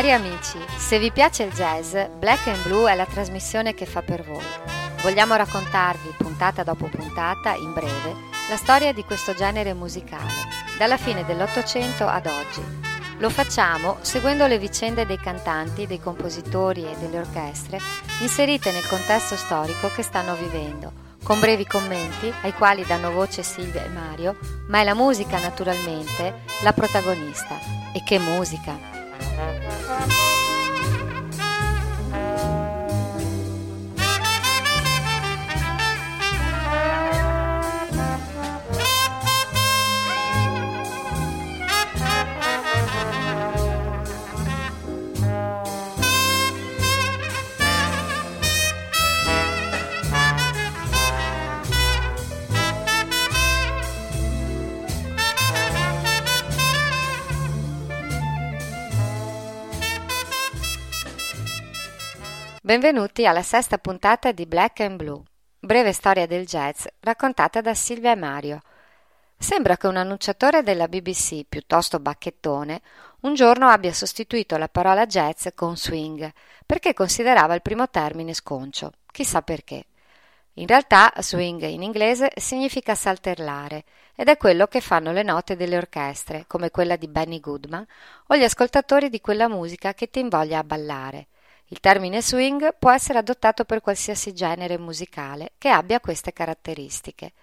Cari amici, se vi piace il jazz, Black and Blue è la trasmissione che fa per voi. Vogliamo raccontarvi, puntata dopo puntata, in breve, la storia di questo genere musicale, dalla fine dell'Ottocento ad oggi. Lo facciamo seguendo le vicende dei cantanti, dei compositori e delle orchestre inserite nel contesto storico che stanno vivendo, con brevi commenti ai quali danno voce Silvia e Mario, ma è la musica naturalmente la protagonista. E che musica! Música Benvenuti alla sesta puntata di Black and Blue, breve storia del jazz raccontata da Silvia e Mario. Sembra che un annunciatore della BBC, piuttosto bacchettone, un giorno abbia sostituito la parola jazz con swing, perché considerava il primo termine sconcio. Chissà perché. In realtà swing in inglese significa saltellare ed è quello che fanno le note delle orchestre, come quella di Benny Goodman, o gli ascoltatori di quella musica che ti invoglia a ballare. Il termine swing può essere adottato per qualsiasi genere musicale che abbia queste caratteristiche,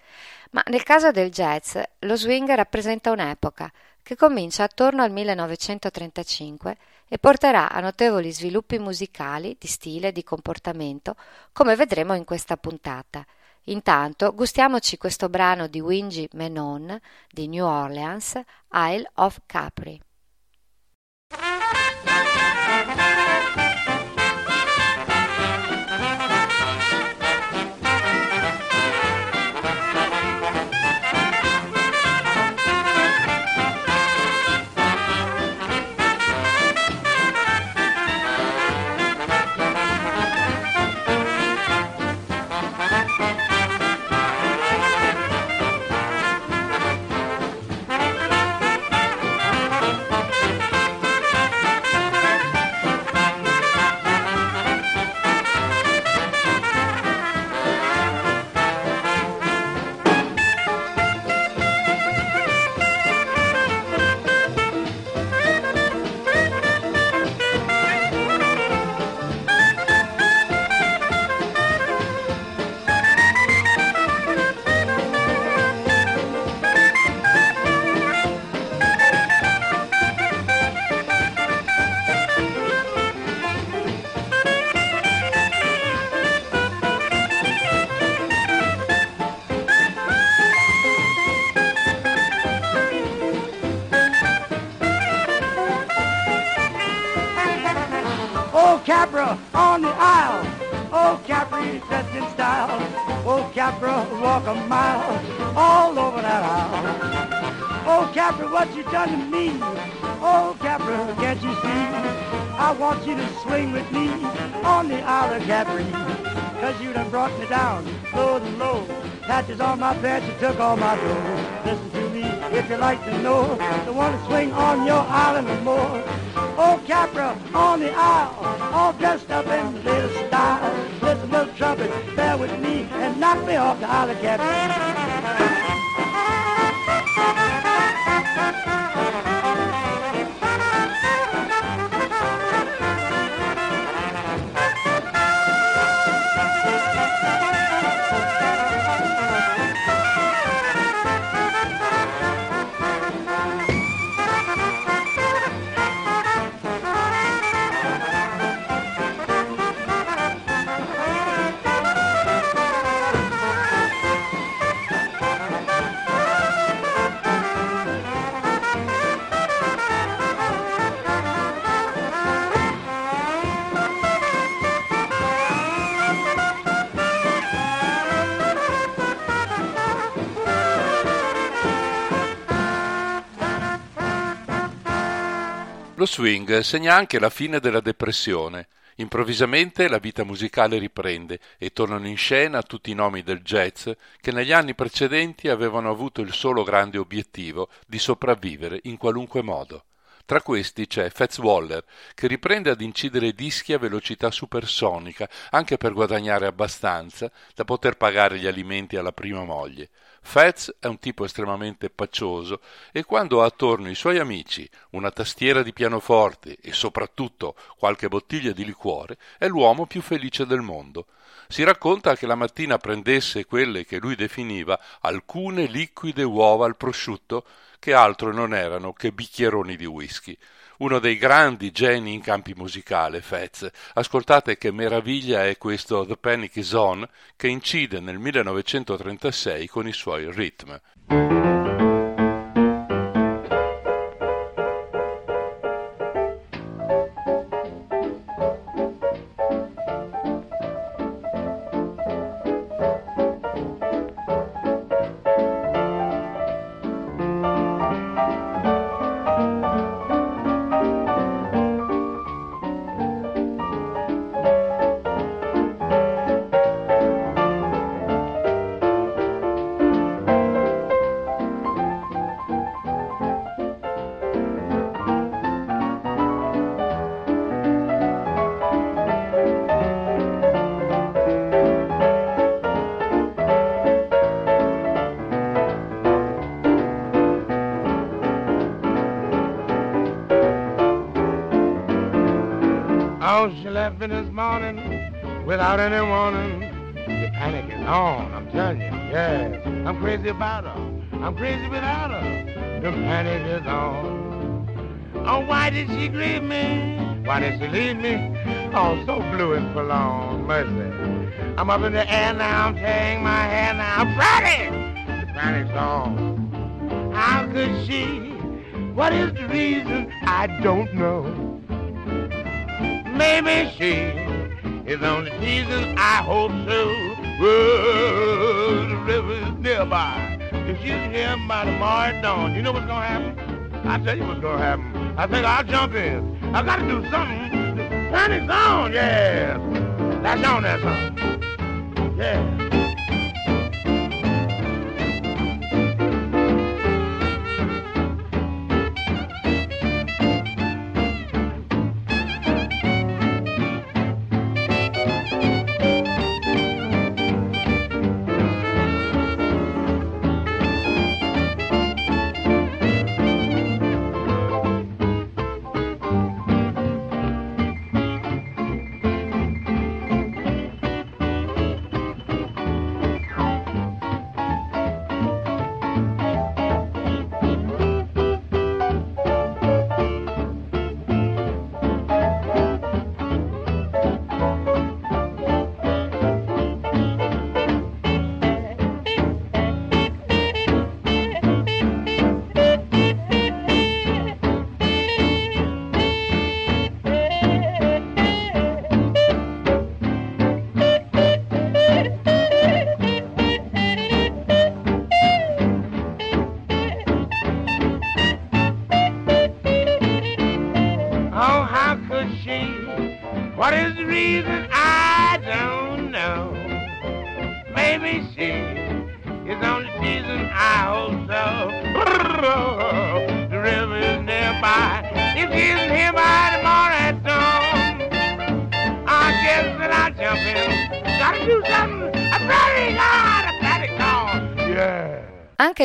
ma nel caso del jazz lo swing rappresenta un'epoca che comincia attorno al 1935 e porterà a notevoli sviluppi musicali, di stile e di comportamento, come vedremo in questa puntata. Intanto gustiamoci questo brano di Wingy Menon di New Orleans, Isle of Capri. Brought me down low and low. Patches on my pants, you took all my dough. Listen to me if you like to know. The one to swing on your island or more. Old Capra on the aisle, all dressed up in the latest style. Listen, little trumpet, bear with me and knock me off the Isle of swing segna anche la fine della depressione. Improvvisamente la vita musicale riprende e tornano in scena tutti i nomi del jazz che negli anni precedenti avevano avuto il solo grande obiettivo di sopravvivere in qualunque modo. Tra questi c'è Fats Waller, che riprende ad incidere dischi a velocità supersonica, anche per guadagnare abbastanza da poter pagare gli alimenti alla prima moglie. Fats è un tipo estremamente paccioso e quando ha attorno i suoi amici, una tastiera di pianoforte e soprattutto qualche bottiglia di liquore, è l'uomo più felice del mondo. Si racconta che la mattina prendesse quelle che lui definiva alcune liquide uova al prosciutto che altro non erano che bicchieroni di whisky. Uno dei grandi geni in campi musicale, Fez. Ascoltate che meraviglia è questo The Panic is On che incide nel 1936 con i suoi ritmi. About her. I'm crazy without her. The panic is on. Oh, why did she grieve me? Why did she leave me? Oh, so blue and forlorn, mercy. I'm up in the air now, I'm tearing my hair now. I'm ready! The panic's on. How could she? What is the reason? I don't know. Maybe she is on the season. I hope so. Whoa, the river's nearby. If she's here by tomorrow dawn, you know what's gonna happen? I tell you what's gonna happen. I think I'll jump in. I gotta do something. Panic's on, yeah. That's on that song. Yeah.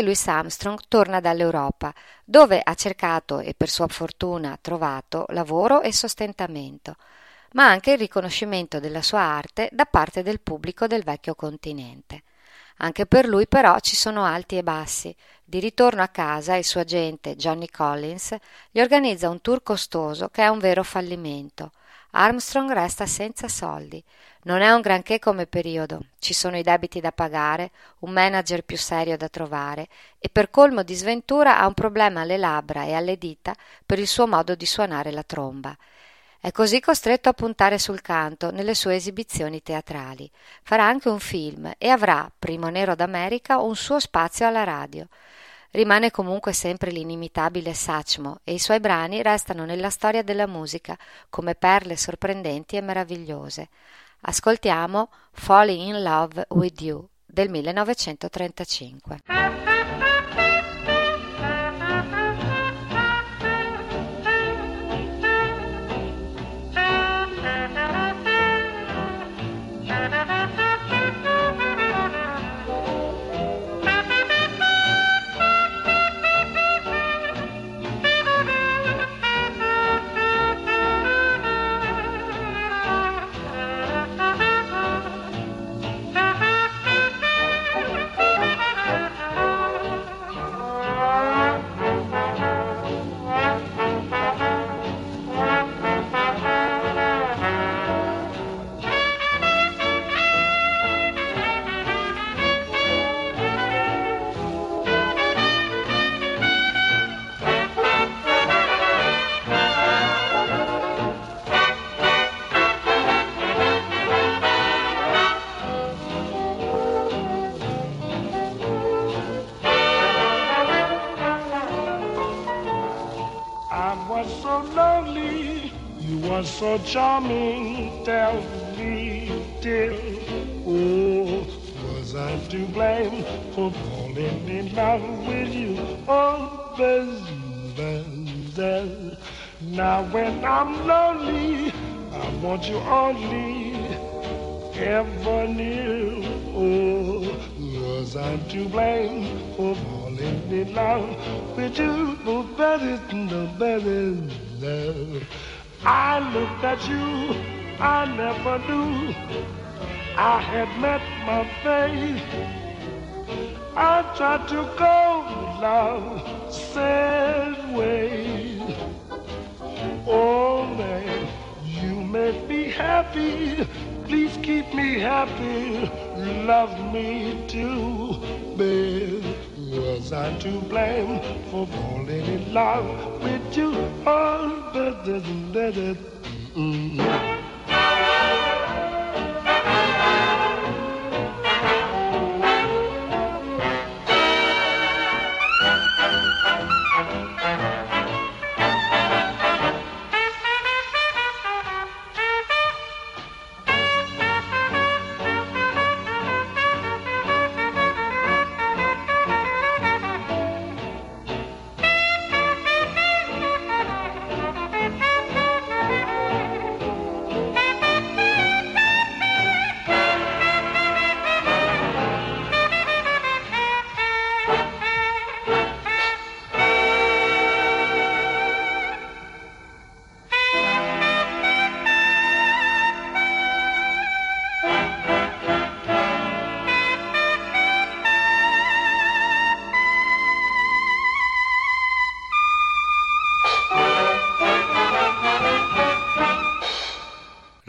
Louis Armstrong torna dall'Europa, dove ha cercato e per sua fortuna trovato lavoro e sostentamento, ma anche il riconoscimento della sua arte da parte del pubblico del vecchio continente. Anche per lui però ci sono alti e bassi. Di ritorno a casa il suo agente Johnny Collins gli organizza un tour costoso che è un vero fallimento. Armstrong resta senza soldi. Non è un granché come periodo, ci sono i debiti da pagare, un manager più serio da trovare e per colmo di sventura ha un problema alle labbra e alle dita per il suo modo di suonare la tromba. È così costretto a puntare sul canto nelle sue esibizioni teatrali. Farà anche un film e avrà, primo nero d'America, un suo spazio alla radio. Rimane comunque sempre l'inimitabile Sachmo e i suoi brani restano nella storia della musica come perle sorprendenti e meravigliose. Ascoltiamo Falling in Love with You del 1935. Was so charming. Tell me, dear, oh, was I to blame for falling in love with you? Oh, Bess, Now when I'm lonely, I want you only ever near. Oh, was I to blame for falling in love with you? Oh, better, no better. I looked at you, I never knew I had met my fate. I tried to go love sad way. Oh man, you make me happy. Please keep me happy. Love me too, babe. Was I to blame for falling in love with you? Oh, da, da, da, da, mm.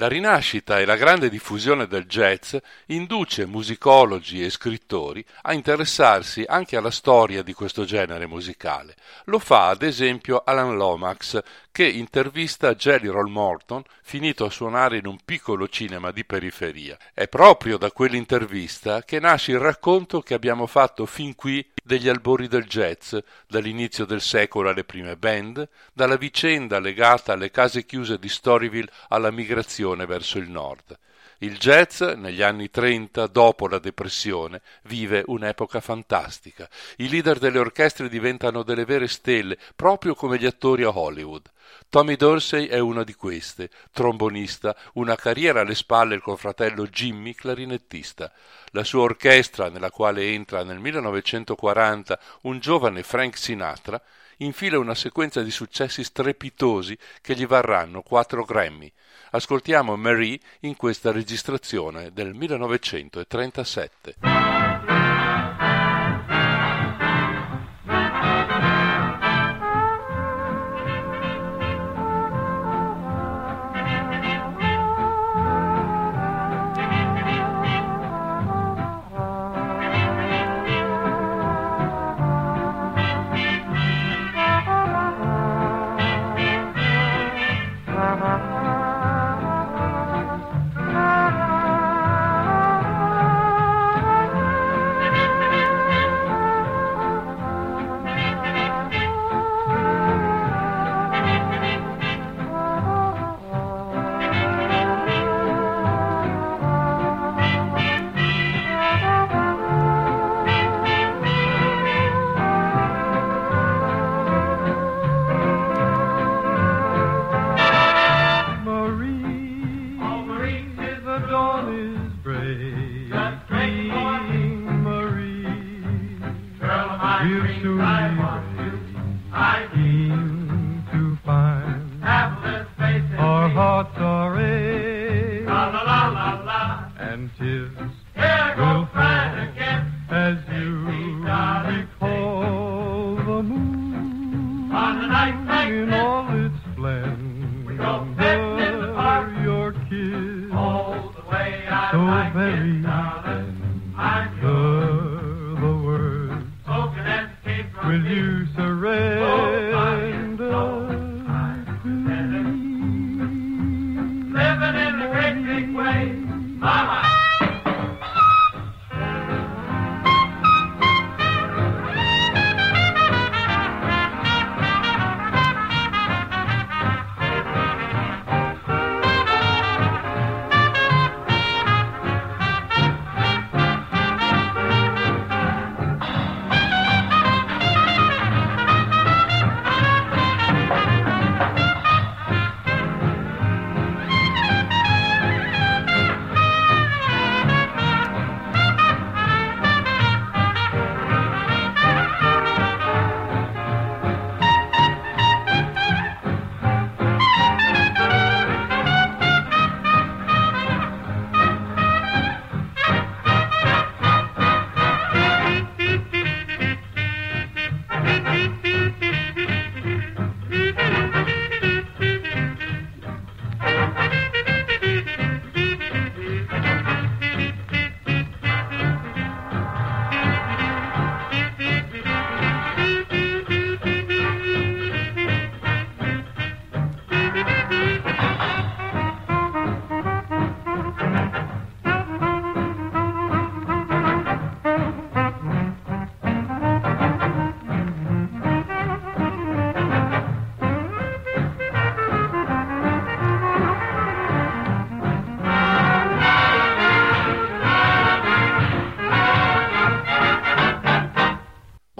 La rinascita e la grande diffusione del jazz induce musicologi e scrittori a interessarsi anche alla storia di questo genere musicale. Lo fa ad esempio Alan Lomax, che intervista Jelly Roll Morton, finito a suonare in un piccolo cinema di periferia. È proprio da quell'intervista che nasce il racconto che abbiamo fatto fin qui degli albori del jazz, dall'inizio del secolo alle prime band, dalla vicenda legata alle case chiuse di Storyville alla migrazione verso il nord. Il jazz, negli anni 30, dopo la depressione, vive un'epoca fantastica. I leader delle orchestre diventano delle vere stelle, proprio come gli attori a Hollywood. Tommy Dorsey è una di queste, trombonista, una carriera alle spalle col fratello Jimmy, clarinettista. La sua orchestra, nella quale entra nel 1940 un giovane Frank Sinatra, infila una sequenza di successi strepitosi che gli varranno quattro Grammy. Ascoltiamo Marie in questa registrazione del 1937.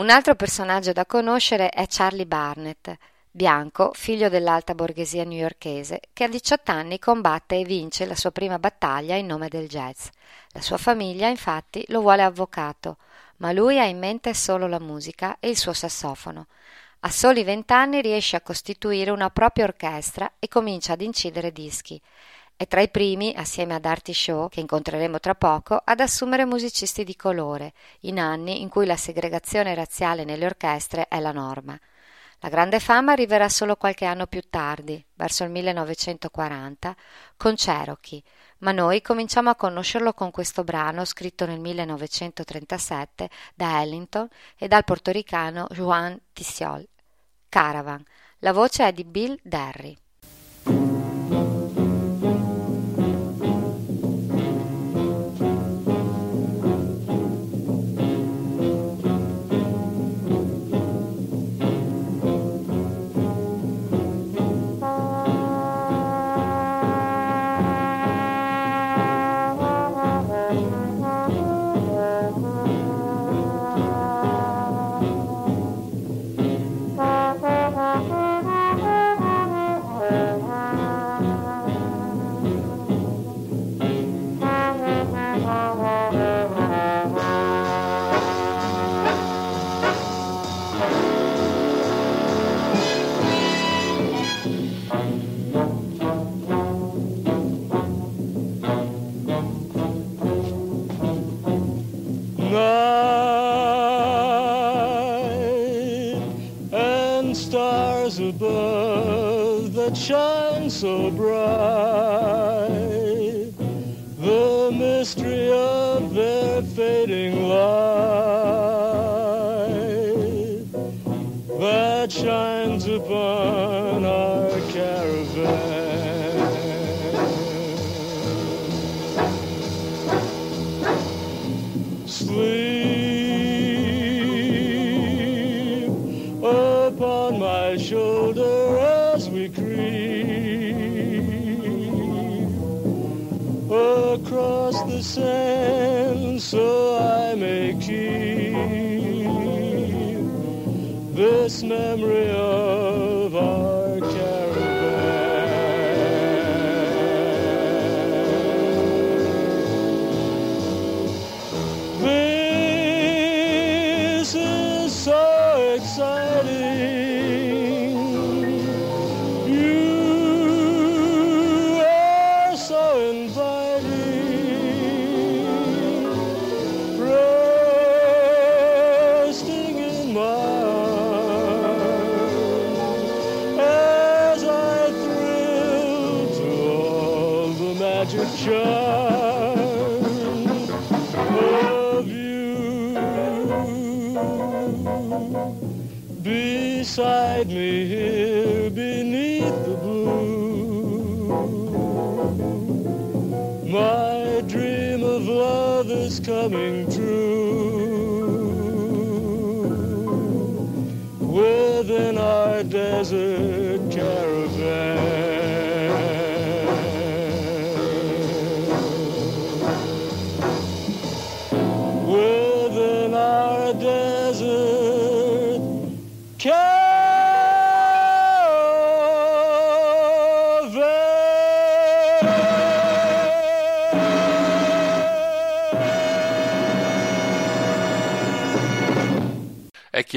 Un altro personaggio da conoscere è Charlie Barnett, bianco, figlio dell'alta borghesia newyorkese, che a 18 anni combatte e vince la sua prima battaglia in nome del jazz. La sua famiglia, infatti, lo vuole avvocato, ma lui ha in mente solo la musica e il suo sassofono. A soli vent'anni riesce a costituire una propria orchestra e comincia ad incidere dischi. È tra i primi, assieme ad Artie Shaw, che incontreremo tra poco, ad assumere musicisti di colore, in anni in cui la segregazione razziale nelle orchestre è la norma. La grande fama arriverà solo qualche anno più tardi, verso il 1940, con Cherokee, ma noi cominciamo a conoscerlo con questo brano scritto nel 1937 da Ellington e dal portoricano Juan Tisiol, Caravan. La voce è di Bill Derry.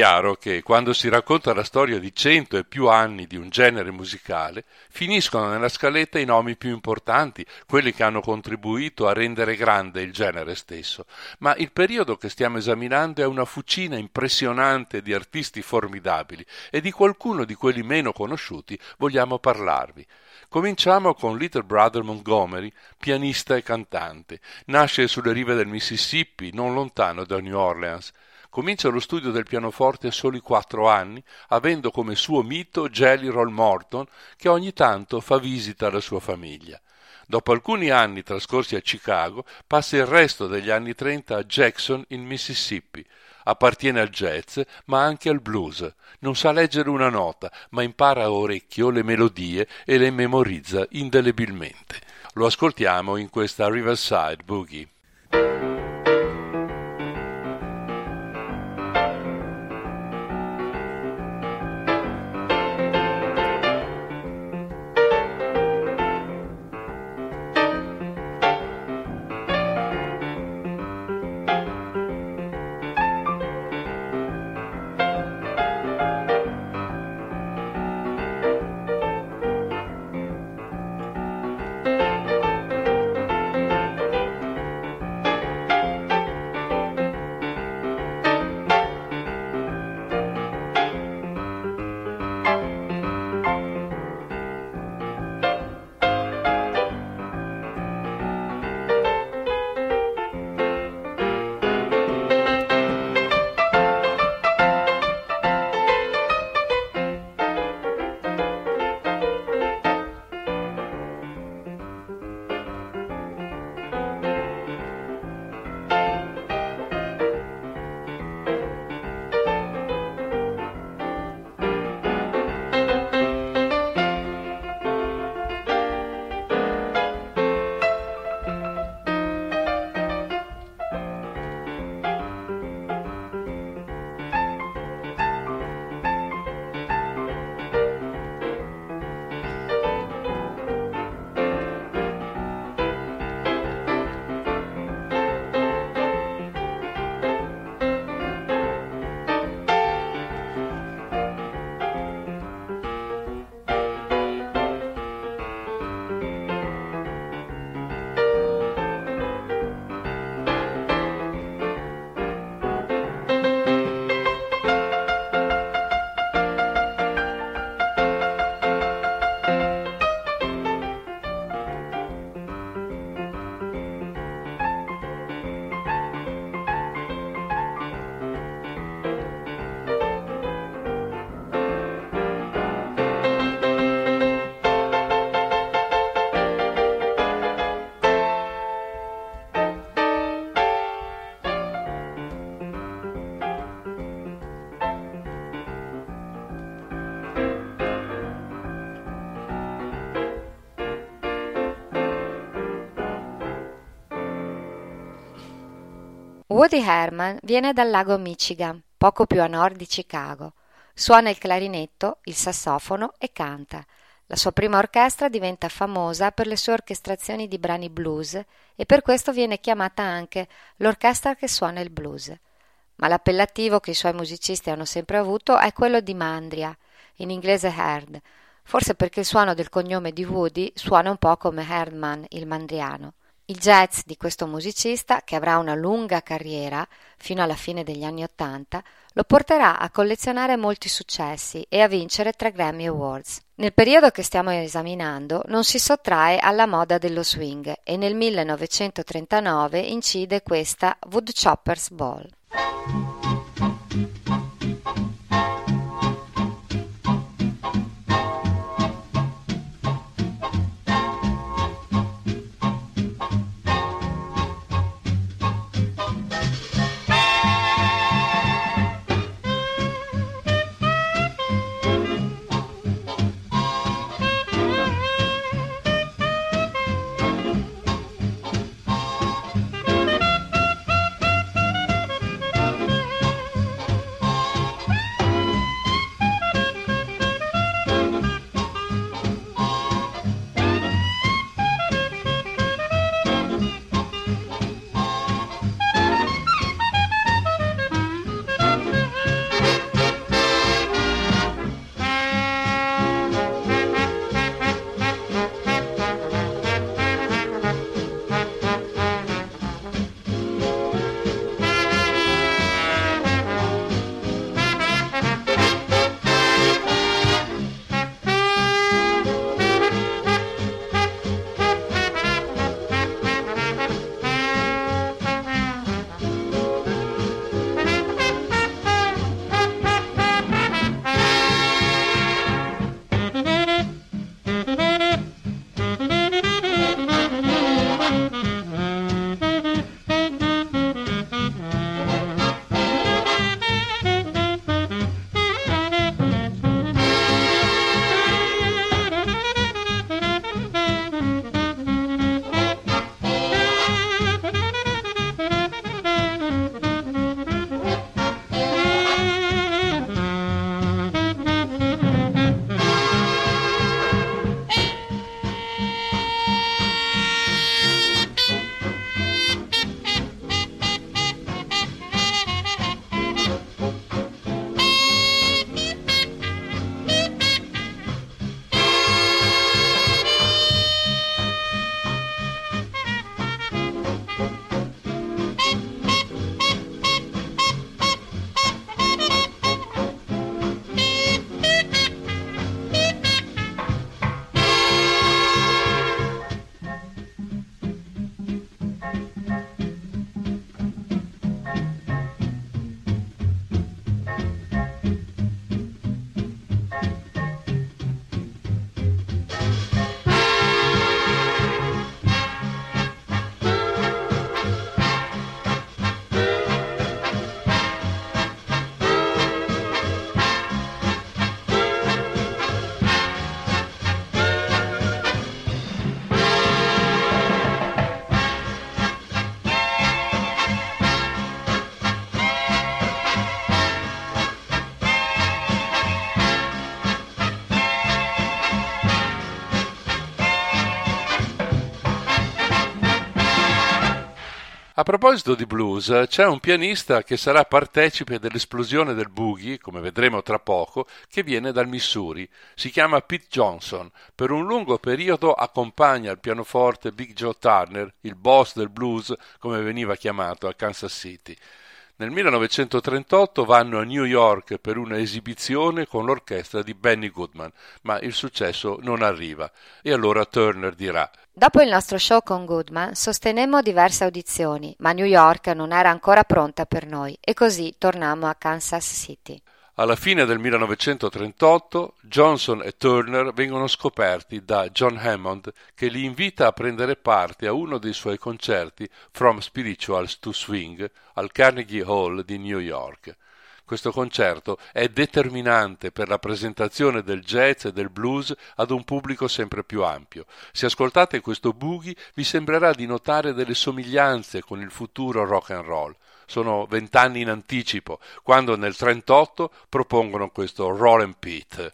Chiaro che quando si racconta la storia di cento e più anni di un genere musicale, finiscono nella scaletta i nomi più importanti, quelli che hanno contribuito a rendere grande il genere stesso. Ma il periodo che stiamo esaminando è una fucina impressionante di artisti formidabili e di qualcuno di quelli meno conosciuti vogliamo parlarvi. Cominciamo con Little Brother Montgomery, pianista e cantante. Nasce sulle rive del Mississippi, non lontano da New Orleans. Comincia lo studio del pianoforte a soli quattro anni, avendo come suo mito Jelly Roll Morton, che ogni tanto fa visita alla sua famiglia. Dopo alcuni anni trascorsi a Chicago, passa il resto degli anni 30 a Jackson, in Mississippi. Appartiene al jazz, ma anche al blues. Non sa leggere una nota, ma impara a orecchio le melodie e le memorizza indelebilmente. Lo ascoltiamo in questa Riverside Boogie. Woody Herman viene dal lago Michigan, poco più a nord di Chicago. Suona il clarinetto, il sassofono e canta. La sua prima orchestra diventa famosa per le sue orchestrazioni di brani blues e per questo viene chiamata anche l'orchestra che suona il blues. Ma l'appellativo che i suoi musicisti hanno sempre avuto è quello di Mandria, in inglese Herd, forse perché il suono del cognome di Woody suona un po' come Herdman, il mandriano. Il jazz di questo musicista, che avrà una lunga carriera fino alla fine degli anni Ottanta, lo porterà a collezionare molti successi e a vincere tre Grammy Awards. Nel periodo che stiamo esaminando non si sottrae alla moda dello swing e nel 1939 incide questa Woodchopper's Ball. Proposito di blues, c'è un pianista che sarà partecipe dell'esplosione del boogie, come vedremo tra poco, che viene dal Missouri. Si chiama Pete Johnson. Per un lungo periodo accompagna al pianoforte Big Joe Turner, il boss del blues, come veniva chiamato a Kansas City. Nel 1938 vanno a New York per una esibizione con l'orchestra di Benny Goodman, ma il successo non arriva e allora Turner dirà Dopo il nostro show con Goodman sostenemmo diverse audizioni, ma New York non era ancora pronta per noi e così tornammo a Kansas City. Alla fine del 1938 Johnson e Turner vengono scoperti da John Hammond che li invita a prendere parte a uno dei suoi concerti From Spirituals to Swing al Carnegie Hall di New York. Questo concerto è determinante per la presentazione del jazz e del blues ad un pubblico sempre più ampio. Se ascoltate questo boogie vi sembrerà di notare delle somiglianze con il futuro rock and roll sono vent'anni in anticipo, quando nel 1938 propongono questo Roll and Pete.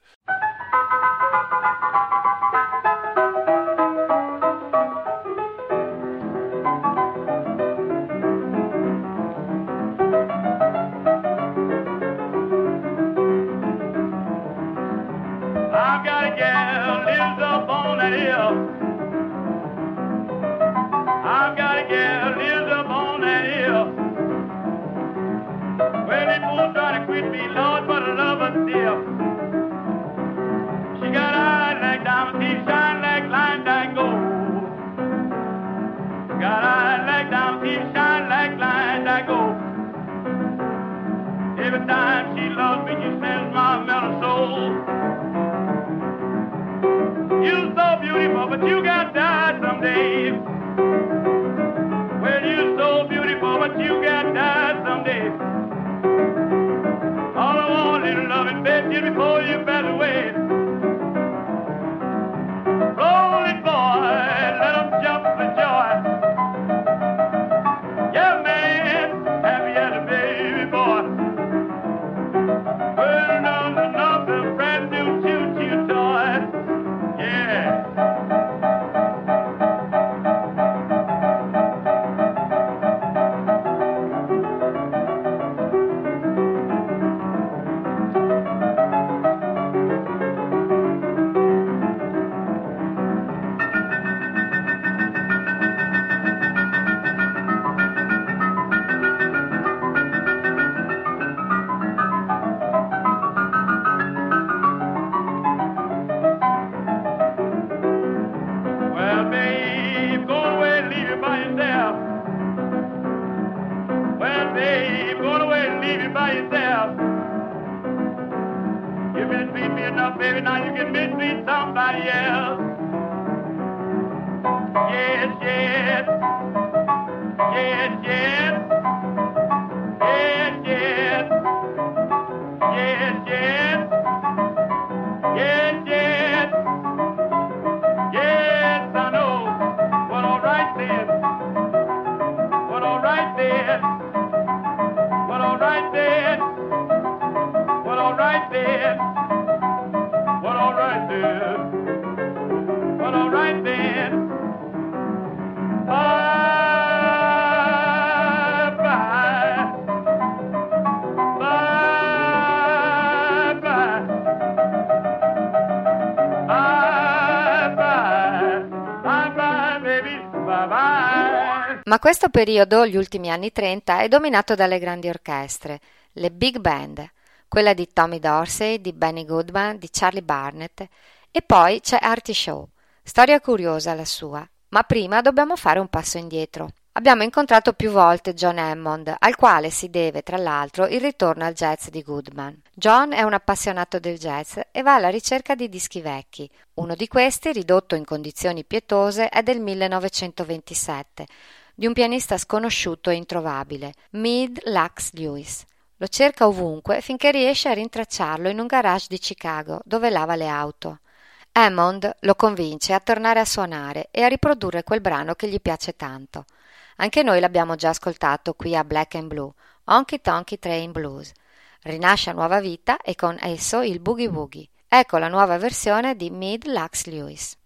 Every time she loves me, she sends my mellow soul. You're so beautiful, but you got die someday. Periodo, gli ultimi anni 30, è dominato dalle grandi orchestre, le big band, quella di Tommy Dorsey, di Benny Goodman, di Charlie Barnett, e poi c'è Artie Shaw. Storia curiosa la sua, ma prima dobbiamo fare un passo indietro. Abbiamo incontrato più volte John Hammond, al quale si deve, tra l'altro, il ritorno al jazz di Goodman. John è un appassionato del jazz e va alla ricerca di dischi vecchi. Uno di questi, ridotto in condizioni pietose, è del 1927, di un pianista sconosciuto e introvabile, Mead Lux Lewis. Lo cerca ovunque finché riesce a rintracciarlo in un garage di Chicago, dove lava le auto. Hammond lo convince a tornare a suonare e a riprodurre quel brano che gli piace tanto. Anche noi l'abbiamo già ascoltato qui a Black and Blue, Honky Tonky Train Blues. Rinasce a nuova vita e con esso il Boogie Woogie. Ecco la nuova versione di Mid Lux Lewis.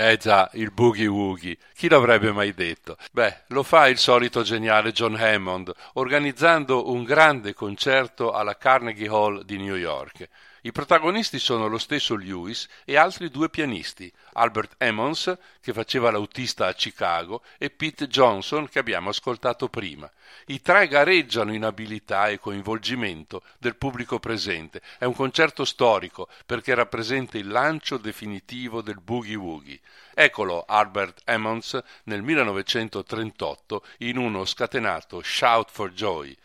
Eh già, il boogie woogie. Chi l'avrebbe mai detto? Beh, lo fa il solito geniale John Hammond, organizzando un grande concerto alla Carnegie Hall di New York. I protagonisti sono lo stesso Lewis e altri due pianisti, Albert Emmons, che faceva l'autista a Chicago, e Pete Johnson, che abbiamo ascoltato prima. I tre gareggiano in abilità e coinvolgimento del pubblico presente. È un concerto storico perché rappresenta il lancio definitivo del boogie woogie. Eccolo Albert Emmons nel 1938 in uno scatenato Shout for Joy.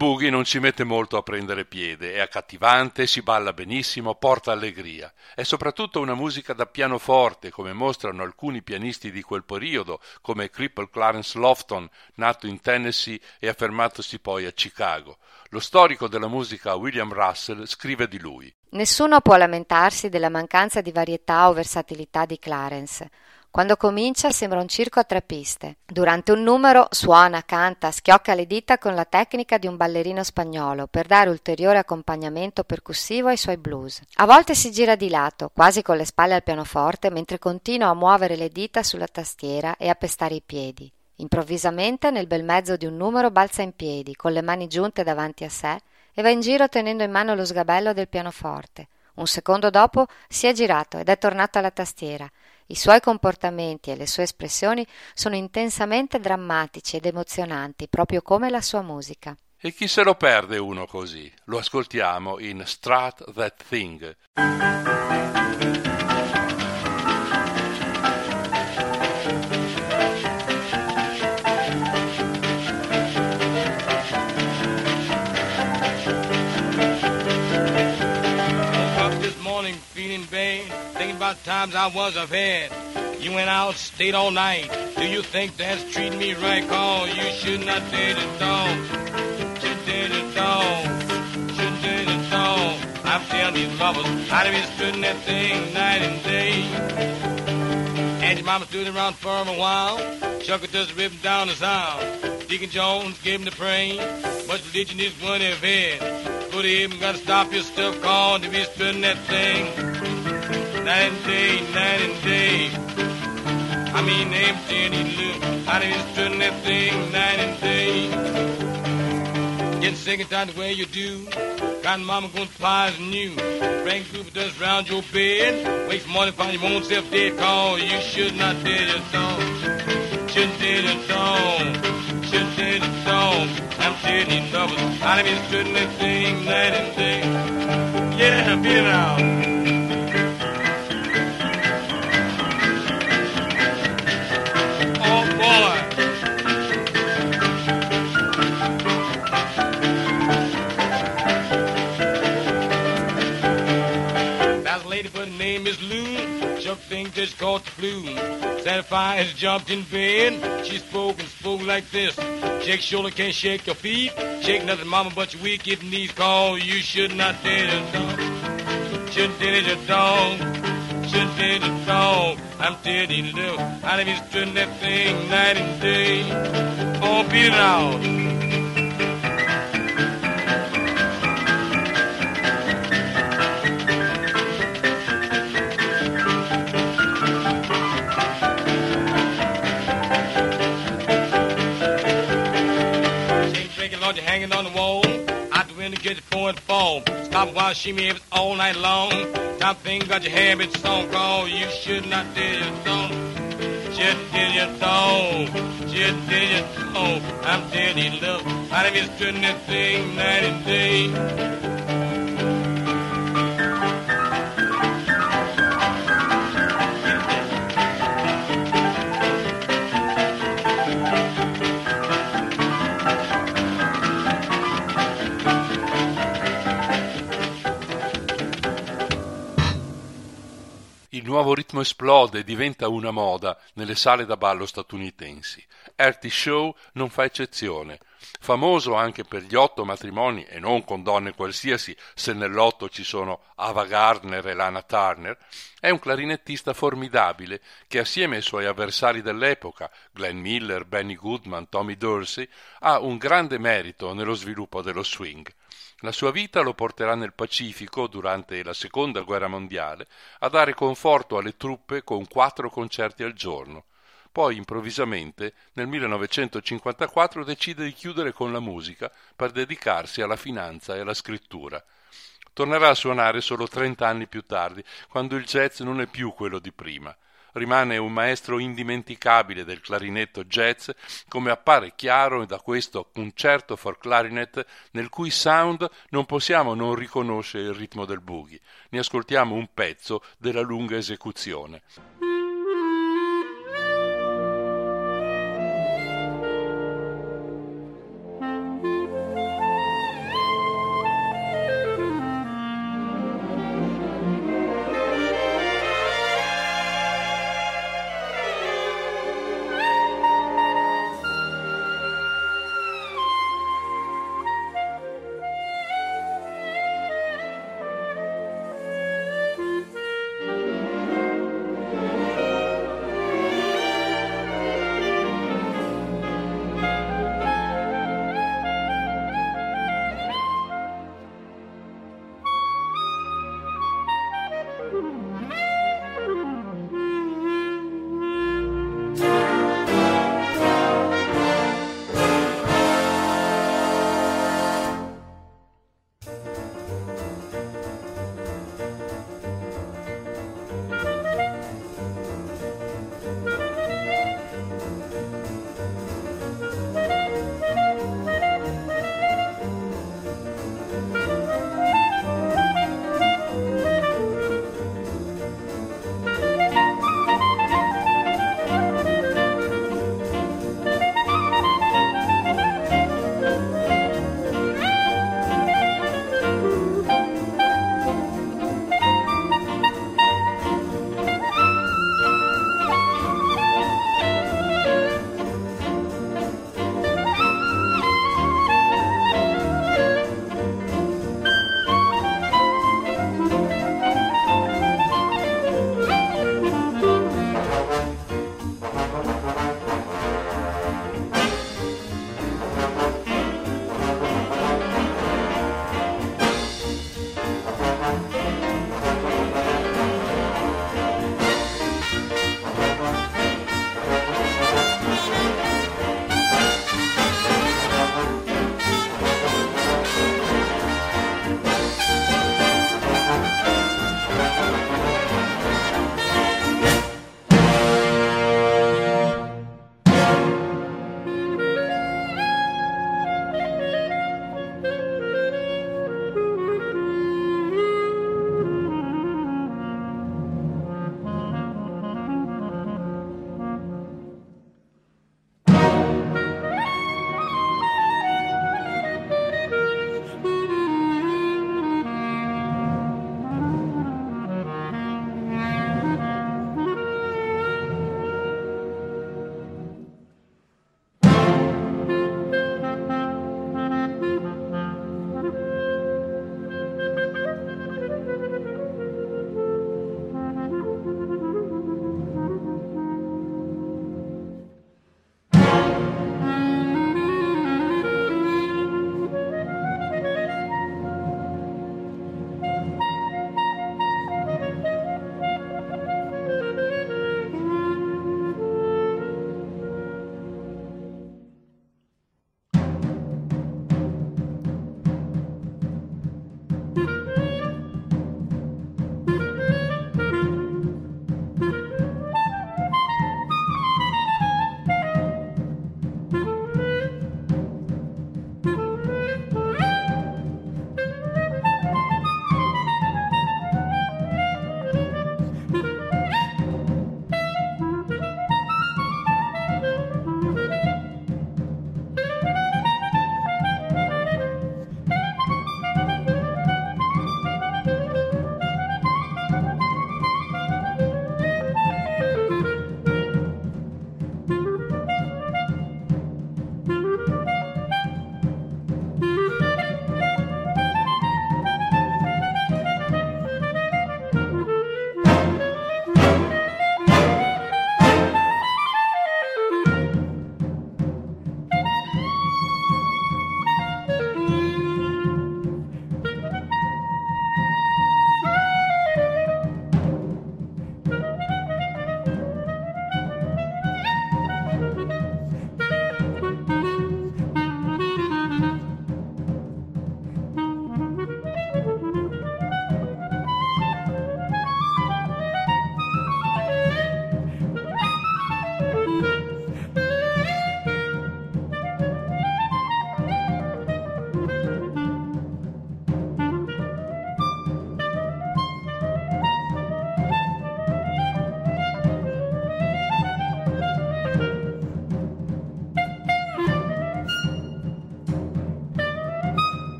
Boogie non ci mette molto a prendere piede, è accattivante, si balla benissimo, porta allegria. È soprattutto una musica da pianoforte, come mostrano alcuni pianisti di quel periodo, come Cripple Clarence Lofton, nato in Tennessee e affermatosi poi a Chicago. Lo storico della musica William Russell scrive di lui. Nessuno può lamentarsi della mancanza di varietà o versatilità di Clarence. Quando comincia sembra un circo a tre piste. Durante un numero suona, canta, schiocca le dita con la tecnica di un ballerino spagnolo per dare ulteriore accompagnamento percussivo ai suoi blues. A volte si gira di lato, quasi con le spalle al pianoforte, mentre continua a muovere le dita sulla tastiera e a pestare i piedi. Improvvisamente, nel bel mezzo di un numero, balza in piedi, con le mani giunte davanti a sé, e va in giro tenendo in mano lo sgabello del pianoforte. Un secondo dopo si è girato ed è tornato alla tastiera i suoi comportamenti e le sue espressioni sono intensamente drammatici ed emozionanti, proprio come la sua musica. E chi se lo perde uno così? Lo ascoltiamo in Strat That Thing. About times I was had. You went out, stayed all night. Do you think that's treating me right? Call you should not date a dog. Should date a dog. Should date a dog. I'm telling these lovers, I'd be spitting that thing night and day. And his mama stood around for him a while. Chuck just ripped down the sound. Deacon Jones gave him the praise. Much religion is one of head. Go to him, gotta stop your stuff, call to be spitting that thing night and day, night and day. I mean, and he look, how they just doing that thing night and day. Getting sick and tired the way you do. Grandmama gonna fly is new. Bring Cooper dust round your bed. Wait for morning, find your own self dead. Call you should not dead your dog. Should dead your dog. Should dead your dog. I'm dead in double. I've been sitting that thing night and day. Yeah, beat it out. That's a lady, but her name is Lou. Chuck thing just caught the flu. Fe has jumped in bed. She spoke and spoke like this. Shake shoulder, can't shake your feet. Shake nothing, mama, but your wicked knees. Call you should not date a dog. Shouldn't date a dog. Shouldn't date a dog. I'm telling you, I've been strutting that thing night and day. Oh, beat it out. Point fall. Stop while she me all night long. Top thing got your habit song call. You should not do your song. Should do your song. Should do your song. I'm dirty love. I've been strutting that thing night and day. Il nuovo ritmo esplode e diventa una moda nelle sale da ballo statunitensi. Erty Show non fa eccezione. Famoso anche per gli otto matrimoni e non con donne qualsiasi, se nell'otto ci sono Ava Gardner e Lana Turner, è un clarinettista formidabile che assieme ai suoi avversari dell'epoca, Glenn Miller, Benny Goodman, Tommy Dorsey, ha un grande merito nello sviluppo dello swing. La sua vita lo porterà nel Pacifico durante la seconda guerra mondiale a dare conforto alle truppe con quattro concerti al giorno. Poi improvvisamente nel 1954 decide di chiudere con la musica per dedicarsi alla finanza e alla scrittura. Tornerà a suonare solo 30 anni più tardi, quando il jazz non è più quello di prima. Rimane un maestro indimenticabile del clarinetto jazz, come appare chiaro da questo concerto for clarinet nel cui sound non possiamo non riconoscere il ritmo del boogie. Ne ascoltiamo un pezzo della lunga esecuzione.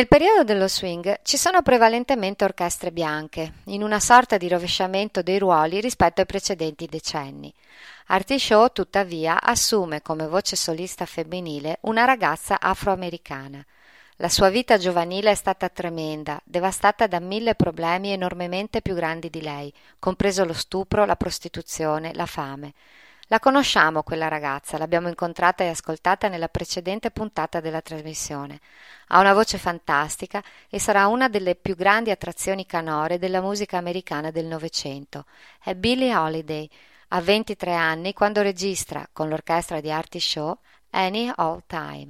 Nel periodo dello swing ci sono prevalentemente orchestre bianche, in una sorta di rovesciamento dei ruoli rispetto ai precedenti decenni. Artie Shaw, tuttavia, assume come voce solista femminile una ragazza afroamericana. La sua vita giovanile è stata tremenda, devastata da mille problemi enormemente più grandi di lei, compreso lo stupro, la prostituzione, la fame. La conosciamo quella ragazza, l'abbiamo incontrata e ascoltata nella precedente puntata della trasmissione. Ha una voce fantastica e sarà una delle più grandi attrazioni canore della musica americana del Novecento. È Billie Holiday. Ha 23 anni quando registra, con l'orchestra di Artie Shaw, Any All Time.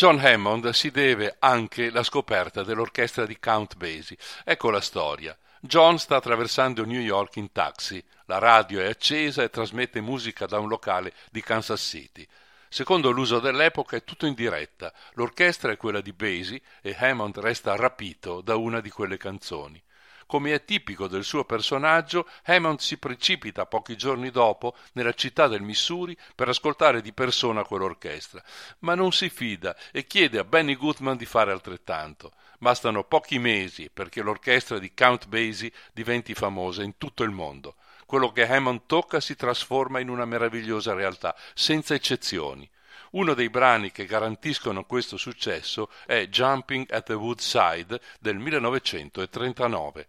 John Hammond si deve anche la scoperta dell'orchestra di Count Basie. Ecco la storia. John sta attraversando New York in taxi. La radio è accesa e trasmette musica da un locale di Kansas City. Secondo l'uso dell'epoca è tutto in diretta. L'orchestra è quella di Basie e Hammond resta rapito da una di quelle canzoni. Come è tipico del suo personaggio, Hammond si precipita pochi giorni dopo nella città del Missouri per ascoltare di persona quell'orchestra, ma non si fida e chiede a Benny Goodman di fare altrettanto. Bastano pochi mesi perché l'orchestra di Count Basie diventi famosa in tutto il mondo. Quello che Hammond tocca si trasforma in una meravigliosa realtà, senza eccezioni. Uno dei brani che garantiscono questo successo è Jumping at the Woodside del 1939.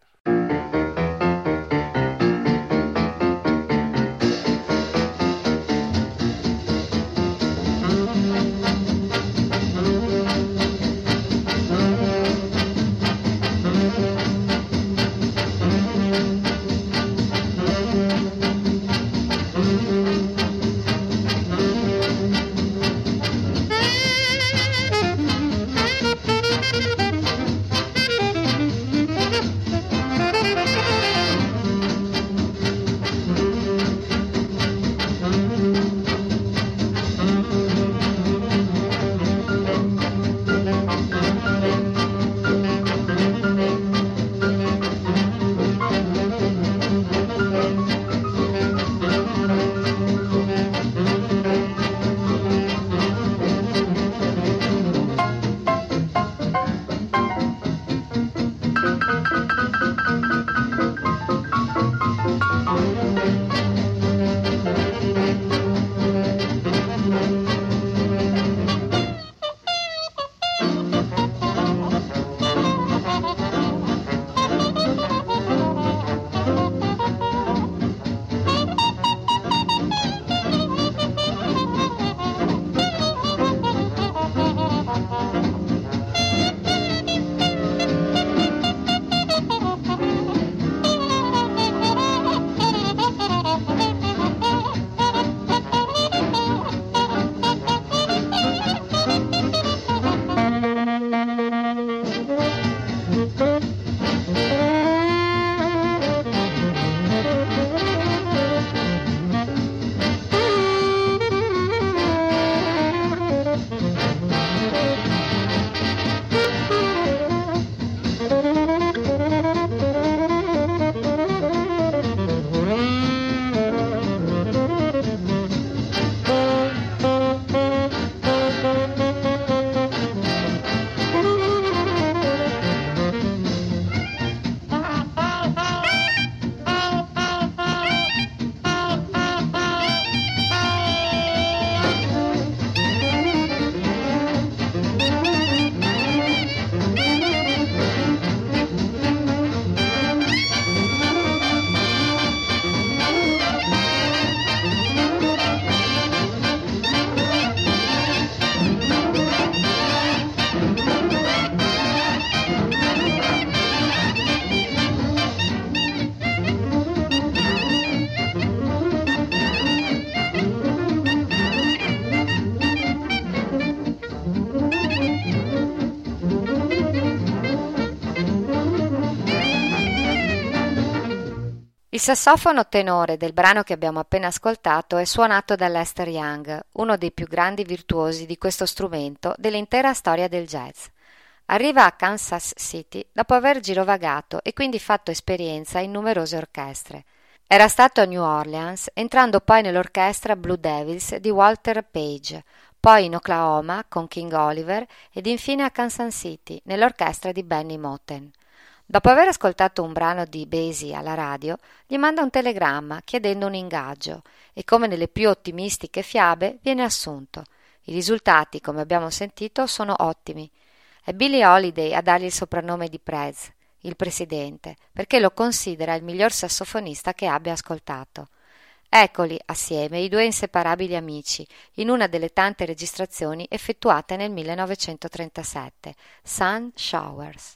Sassofono tenore del brano che abbiamo appena ascoltato è suonato da Lester Young, uno dei più grandi virtuosi di questo strumento dell'intera storia del jazz. Arriva a Kansas City dopo aver girovagato e quindi fatto esperienza in numerose orchestre. Era stato a New Orleans, entrando poi nell'orchestra Blue Devils di Walter Page, poi in Oklahoma con King Oliver ed infine a Kansas City nell'orchestra di Benny Moten. Dopo aver ascoltato un brano di Basie alla radio, gli manda un telegramma chiedendo un ingaggio e come nelle più ottimistiche fiabe viene assunto. I risultati, come abbiamo sentito, sono ottimi. È Billie Holiday a dargli il soprannome di Prez, il presidente, perché lo considera il miglior sassofonista che abbia ascoltato. Eccoli assieme i due inseparabili amici in una delle tante registrazioni effettuate nel 1937, Sun Showers.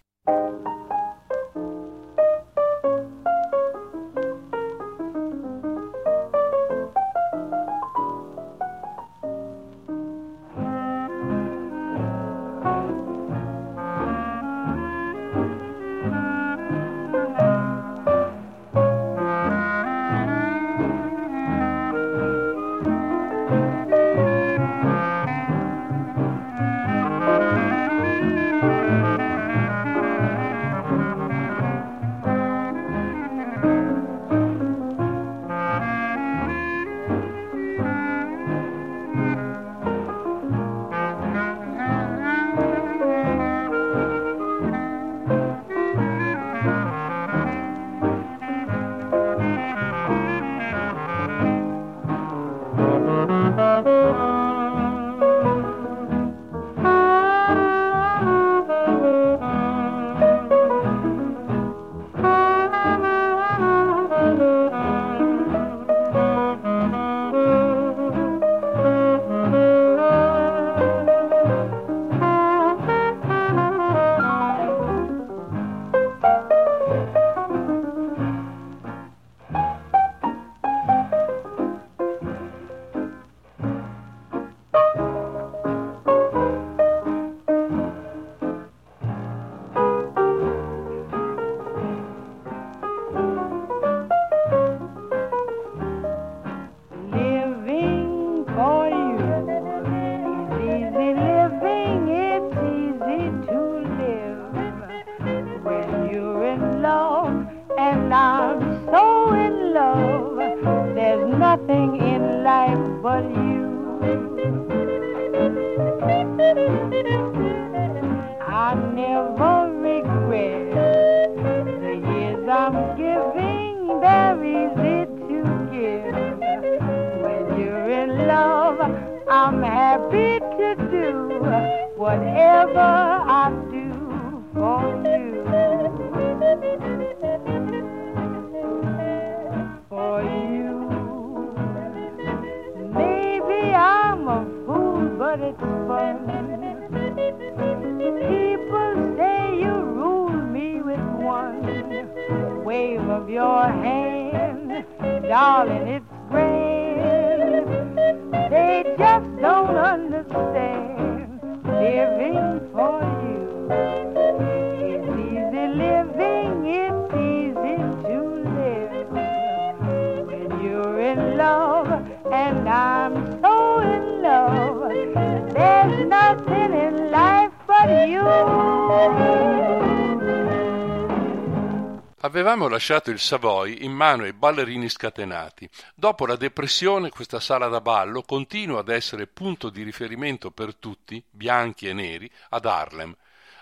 Avevamo lasciato il Savoy in mano ai ballerini scatenati. Dopo la depressione questa sala da ballo continua ad essere punto di riferimento per tutti, bianchi e neri, ad Harlem.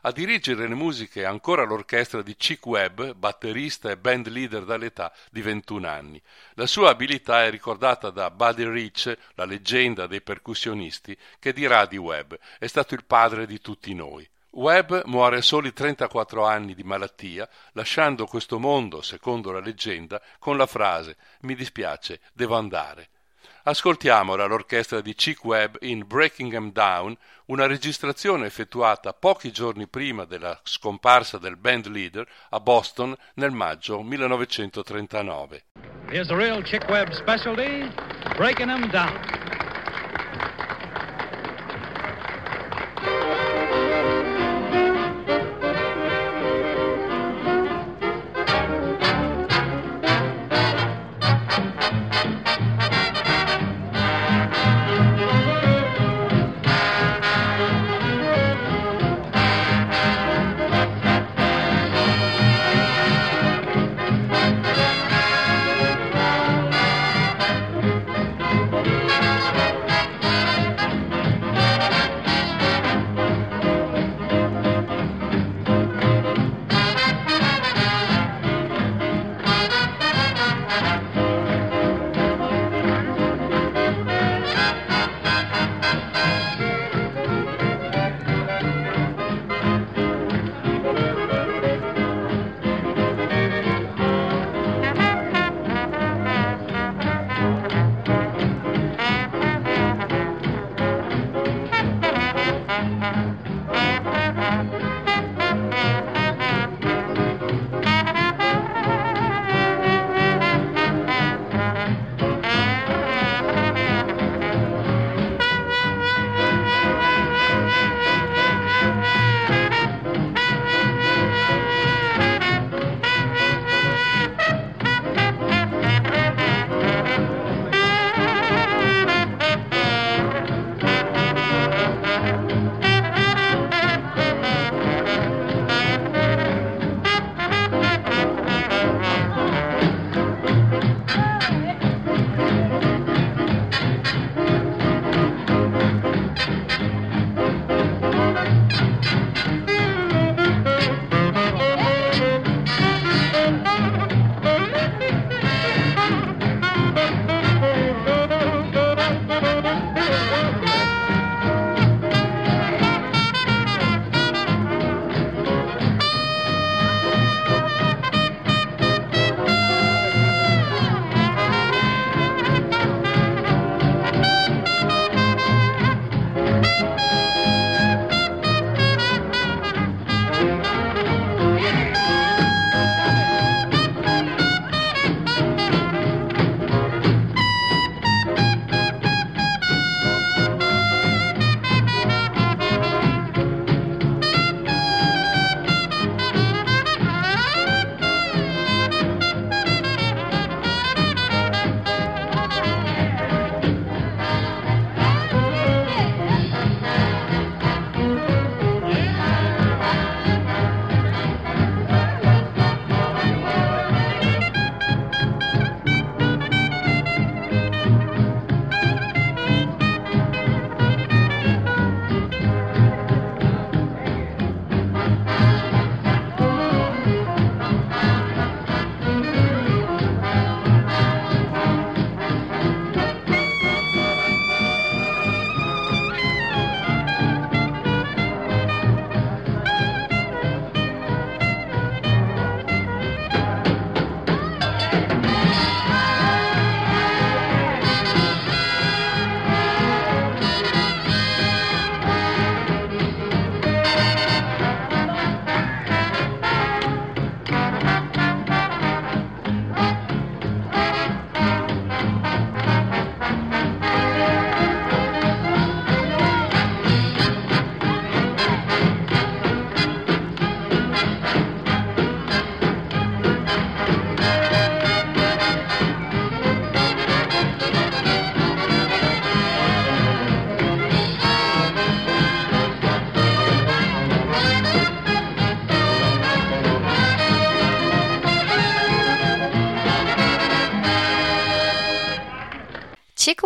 A dirigere le musiche ancora l'orchestra di Chick Webb, batterista e band leader dall'età di 21 anni. La sua abilità è ricordata da Buddy Rich, la leggenda dei percussionisti, che dirà di Webb, è stato il padre di tutti noi. Webb muore a soli 34 anni di malattia, lasciando questo mondo, secondo la leggenda, con la frase Mi dispiace, devo andare. Ascoltiamola l'orchestra di Chick Webb in Breaking 'em Down, una registrazione effettuata pochi giorni prima della scomparsa del band leader a Boston nel maggio 1939. Here's a real Chick Webb specialty, Breaking 'em Down.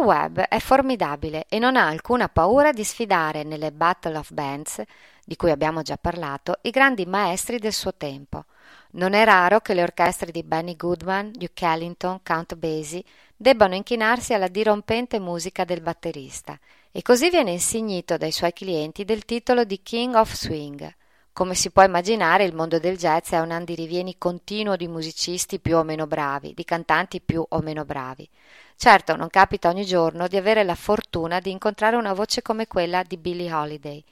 Webb è formidabile e non ha alcuna paura di sfidare nelle Battle of Bands, di cui abbiamo già parlato, i grandi maestri del suo tempo. Non è raro che le orchestre di Benny Goodman, Duke Ellington, Count Basie debbano inchinarsi alla dirompente musica del batterista, e così viene insignito dai suoi clienti del titolo di King of Swing. Come si può immaginare, il mondo del jazz è un andirivieni continuo di musicisti più o meno bravi, di cantanti più o meno bravi. Certo, non capita ogni giorno di avere la fortuna di incontrare una voce come quella di Billie Holiday.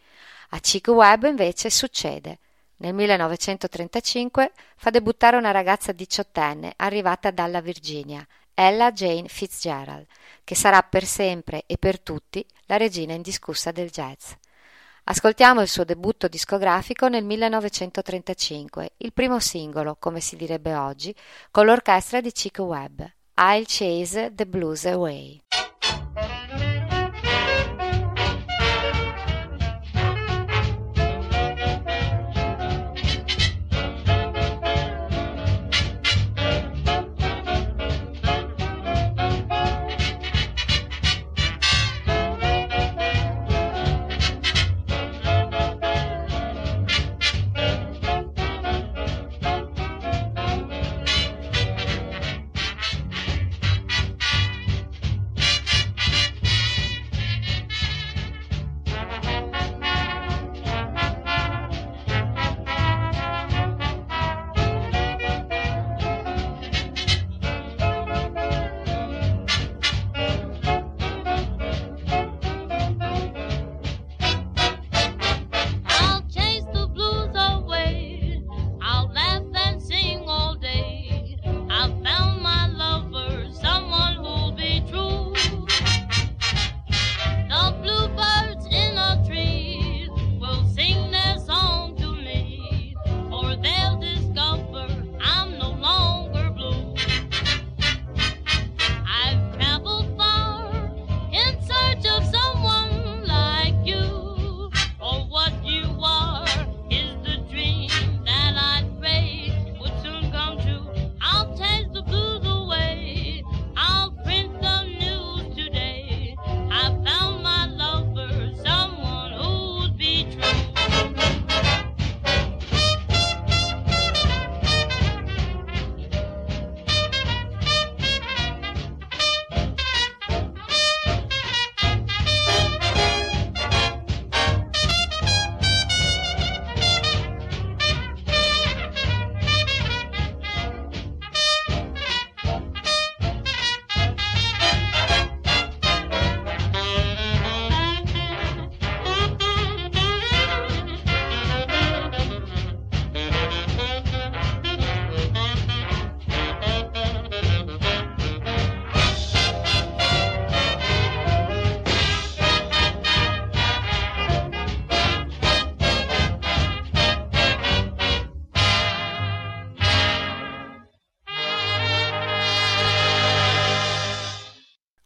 A Chick Webb invece succede. Nel 1935 fa debuttare una ragazza diciottenne arrivata dalla Virginia, Ella Jane Fitzgerald, che sarà per sempre e per tutti la regina indiscussa del jazz. Ascoltiamo il suo debutto discografico nel 1935, il primo singolo, come si direbbe oggi, con l'orchestra di Chick Webb, I'll Chase the Blues Away.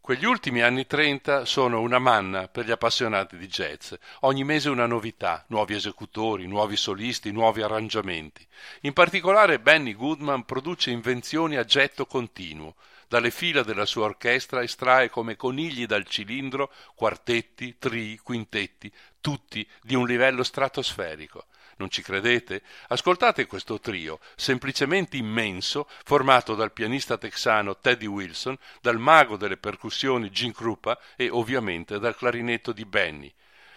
Quegli ultimi anni 30 sono una manna per gli appassionati di jazz. Ogni mese una novità, nuovi esecutori, nuovi solisti, nuovi arrangiamenti. In particolare Benny Goodman produce invenzioni a getto continuo. Dalle fila della sua orchestra estrae come conigli dal cilindro quartetti, trii, quintetti, tutti di un livello stratosferico. Non ci credete? Ascoltate questo trio, semplicemente immenso, formato dal pianista texano Teddy Wilson, dal mago delle percussioni Gene Krupa e ovviamente dal clarinetto di Benny.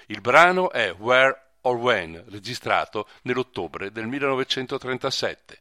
Il brano è Where or When, registrato nell'ottobre del 1937.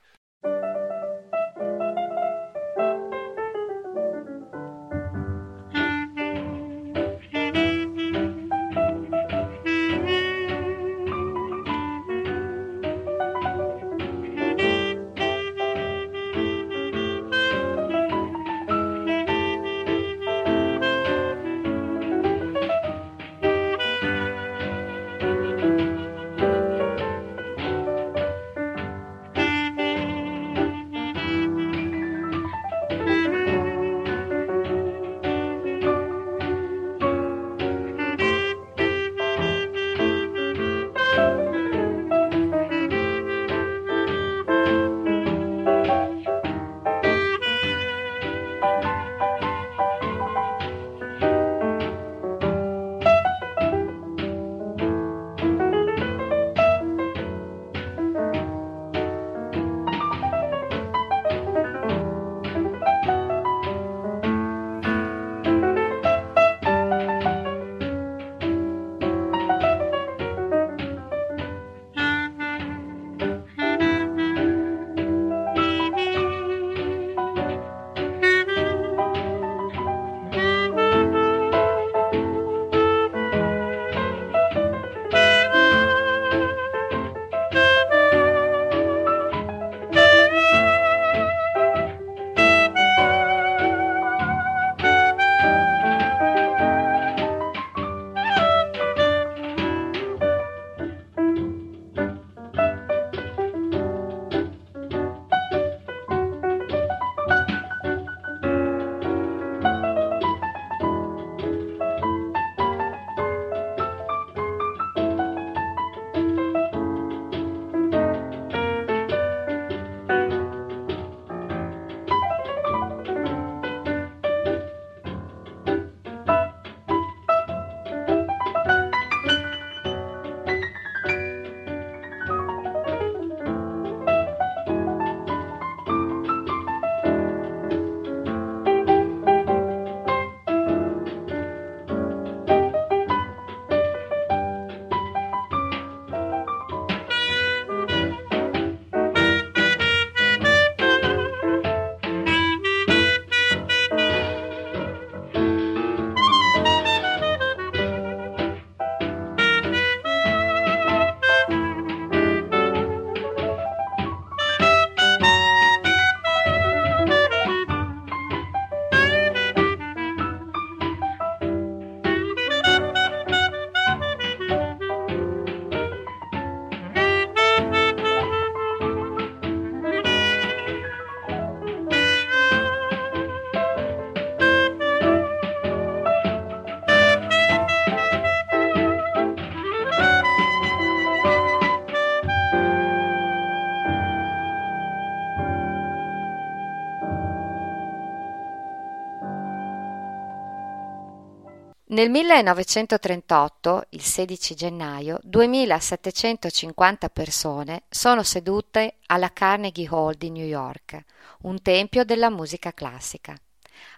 Nel 1938, il 16 gennaio, 2750 persone sono sedute alla Carnegie Hall di New York, un tempio della musica classica.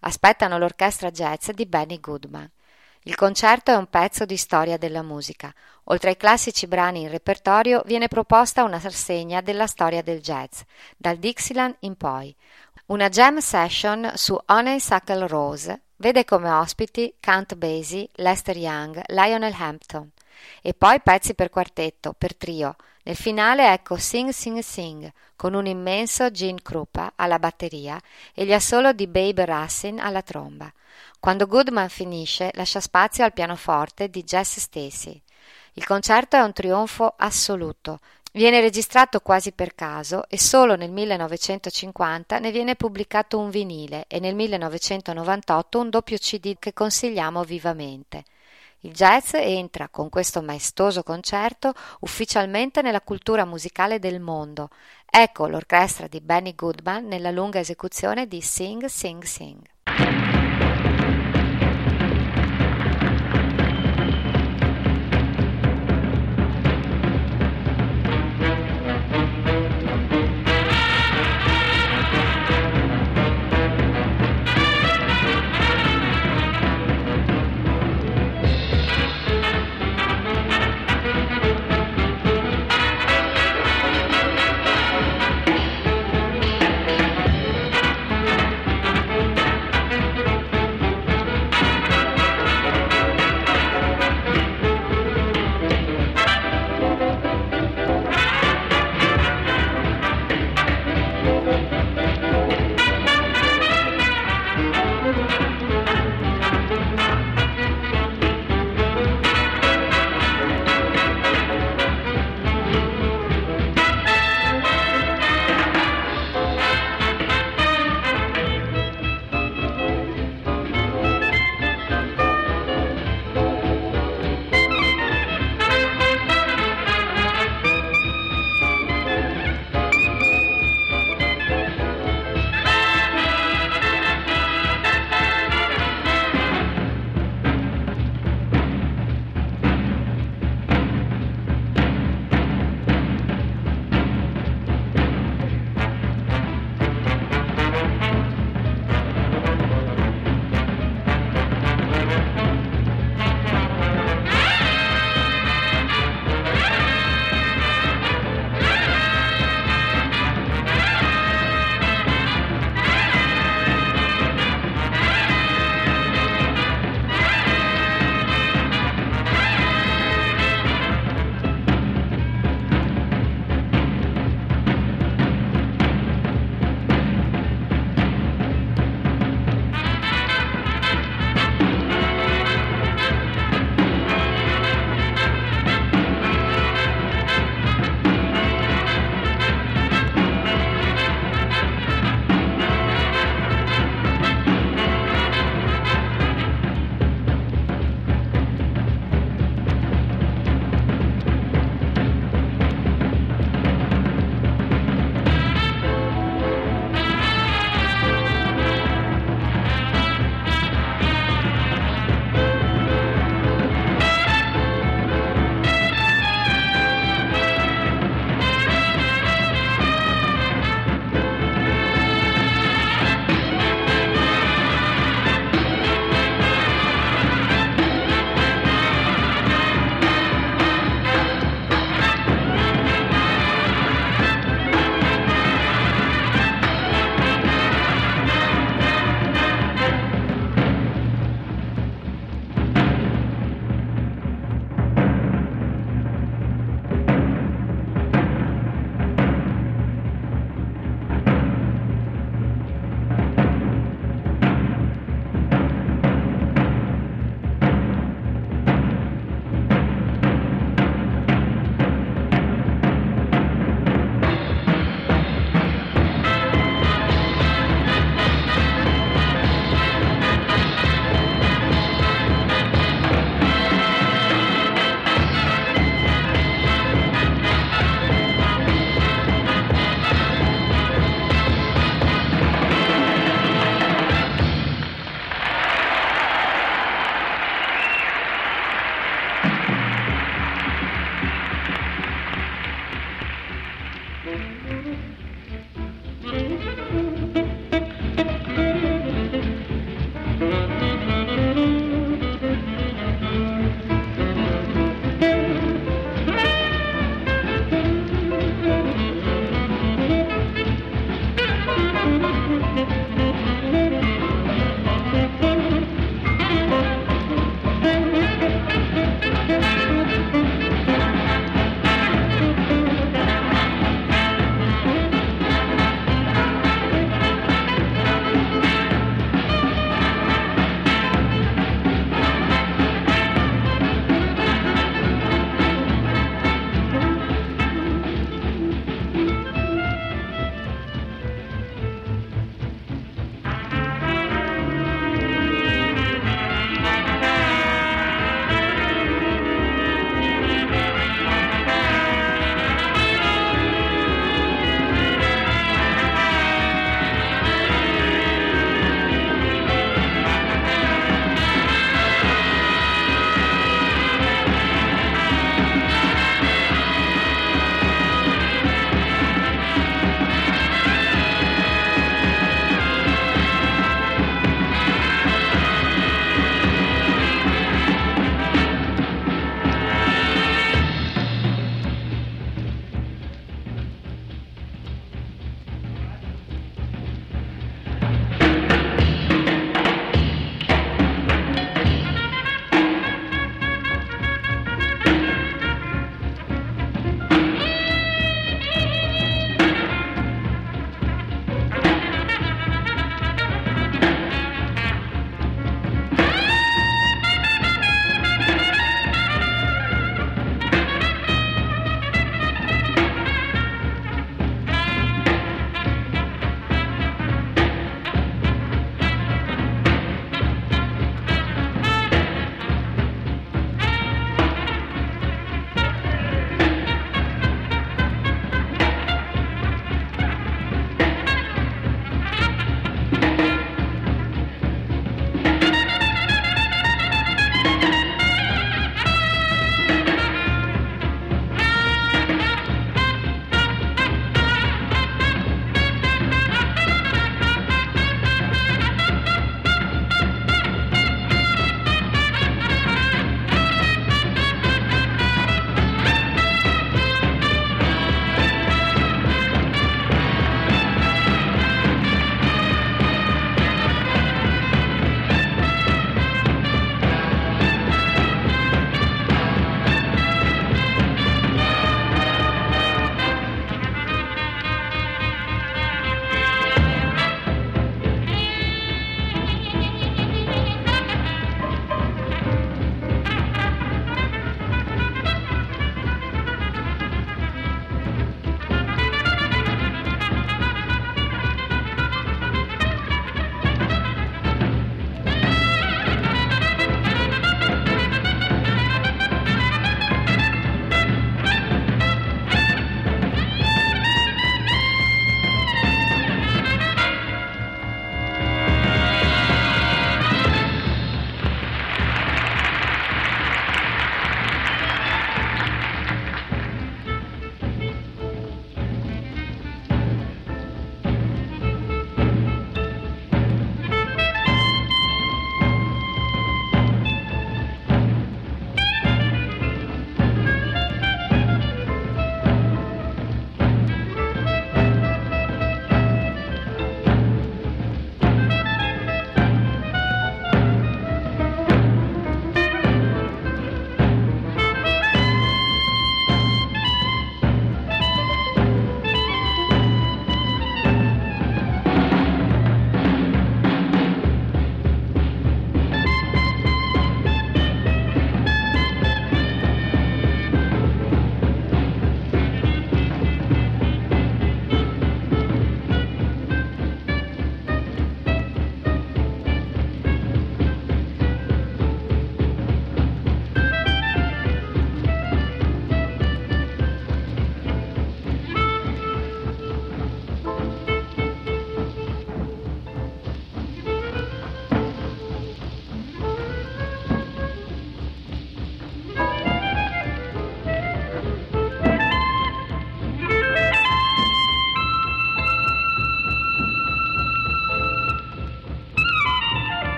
Aspettano l'orchestra jazz di Benny Goodman. Il concerto è un pezzo di storia della musica. Oltre ai classici brani in repertorio, viene proposta una rassegna della storia del jazz, dal Dixieland in poi. Una jam session su Honeysuckle Rose, Vede come ospiti Count Basie, Lester Young, Lionel Hampton e poi pezzi per quartetto, per trio. Nel finale ecco Sing Sing Sing con un immenso Gene Krupa alla batteria e gli assolo di Babe Rassin alla tromba. Quando Goodman finisce lascia spazio al pianoforte di Jess Stacy. Il concerto è un trionfo assoluto, Viene registrato quasi per caso e solo nel 1950 ne viene pubblicato un vinile e nel 1998 un doppio CD che consigliamo vivamente. Il jazz entra con questo maestoso concerto ufficialmente nella cultura musicale del mondo. Ecco l'orchestra di Benny Goodman nella lunga esecuzione di Sing Sing Sing.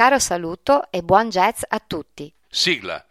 Caro saluto e buon jazz a tutti. Sigla.